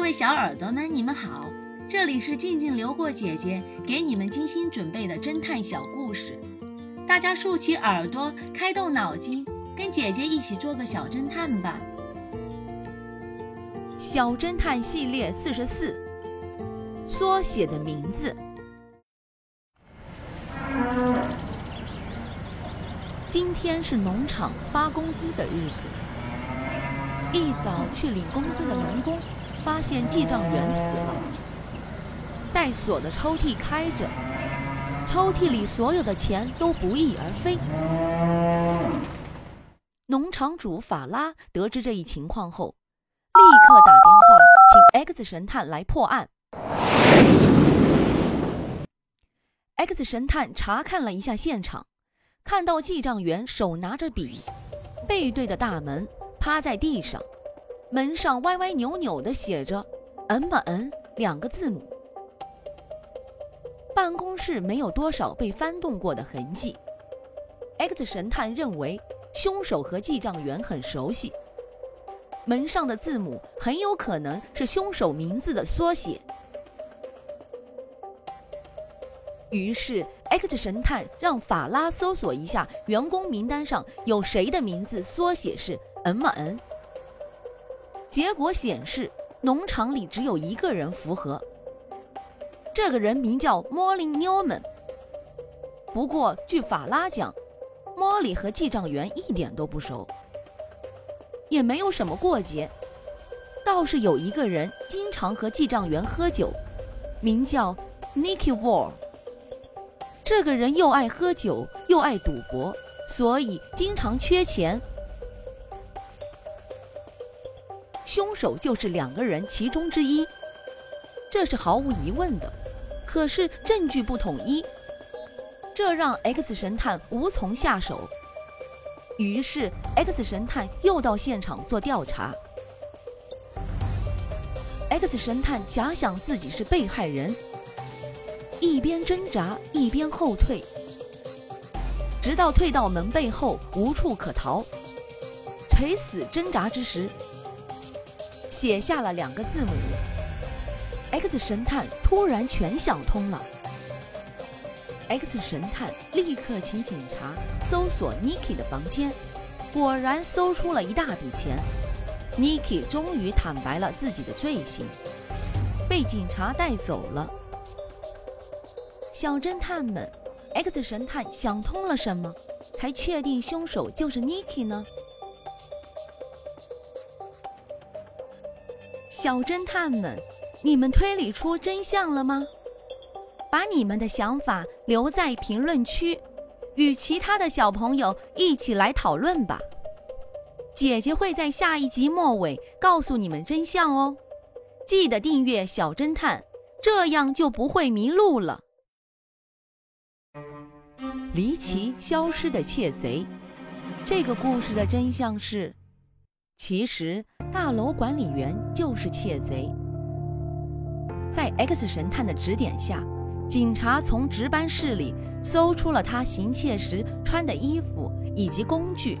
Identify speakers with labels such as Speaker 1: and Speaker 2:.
Speaker 1: 各位小耳朵们，你们好，这里是静静流过姐姐给你们精心准备的侦探小故事，大家竖起耳朵，开动脑筋，跟姐姐一起做个小侦探吧。
Speaker 2: 小侦探系列四十四，缩写的名字。今天是农场发工资的日子，一早去领工资的农工。发现记账员死了，带锁的抽屉开着，抽屉里所有的钱都不翼而飞。农场主法拉得知这一情况后，立刻打电话请 X 神探来破案。X 神探查看了一下现场，看到记账员手拿着笔，背对着大门，趴在地上。门上歪歪扭扭地写着 “M N” 两个字母。办公室没有多少被翻动过的痕迹。X 神探认为凶手和记账员很熟悉，门上的字母很有可能是凶手名字的缩写。于是 X 神探让法拉搜索一下员工名单上有谁的名字缩写是 M N。结果显示，农场里只有一个人符合。这个人名叫 Molly Newman。不过，据法拉讲，莫里和记账员一点都不熟，也没有什么过节。倒是有一个人经常和记账员喝酒，名叫 Nicky Wall。这个人又爱喝酒又爱赌博，所以经常缺钱。凶手就是两个人其中之一，这是毫无疑问的。可是证据不统一，这让 X 神探无从下手。于是 X 神探又到现场做调查。X 神探假想自己是被害人，一边挣扎一边后退，直到退到门背后无处可逃，垂死挣扎之时。写下了两个字母，X 神探突然全想通了。X 神探立刻请警察搜索 Niki 的房间，果然搜出了一大笔钱。Niki 终于坦白了自己的罪行，被警察带走了。小侦探们，X 神探想通了什么，才确定凶手就是 Niki 呢？小侦探们，你们推理出真相了吗？把你们的想法留在评论区，与其他的小朋友一起来讨论吧。姐姐会在下一集末尾告诉你们真相哦。记得订阅小侦探，这样就不会迷路了。离奇消失的窃贼，这个故事的真相是。其实，大楼管理员就是窃贼。在 X 神探的指点下，警察从值班室里搜出了他行窃时穿的衣服以及工具。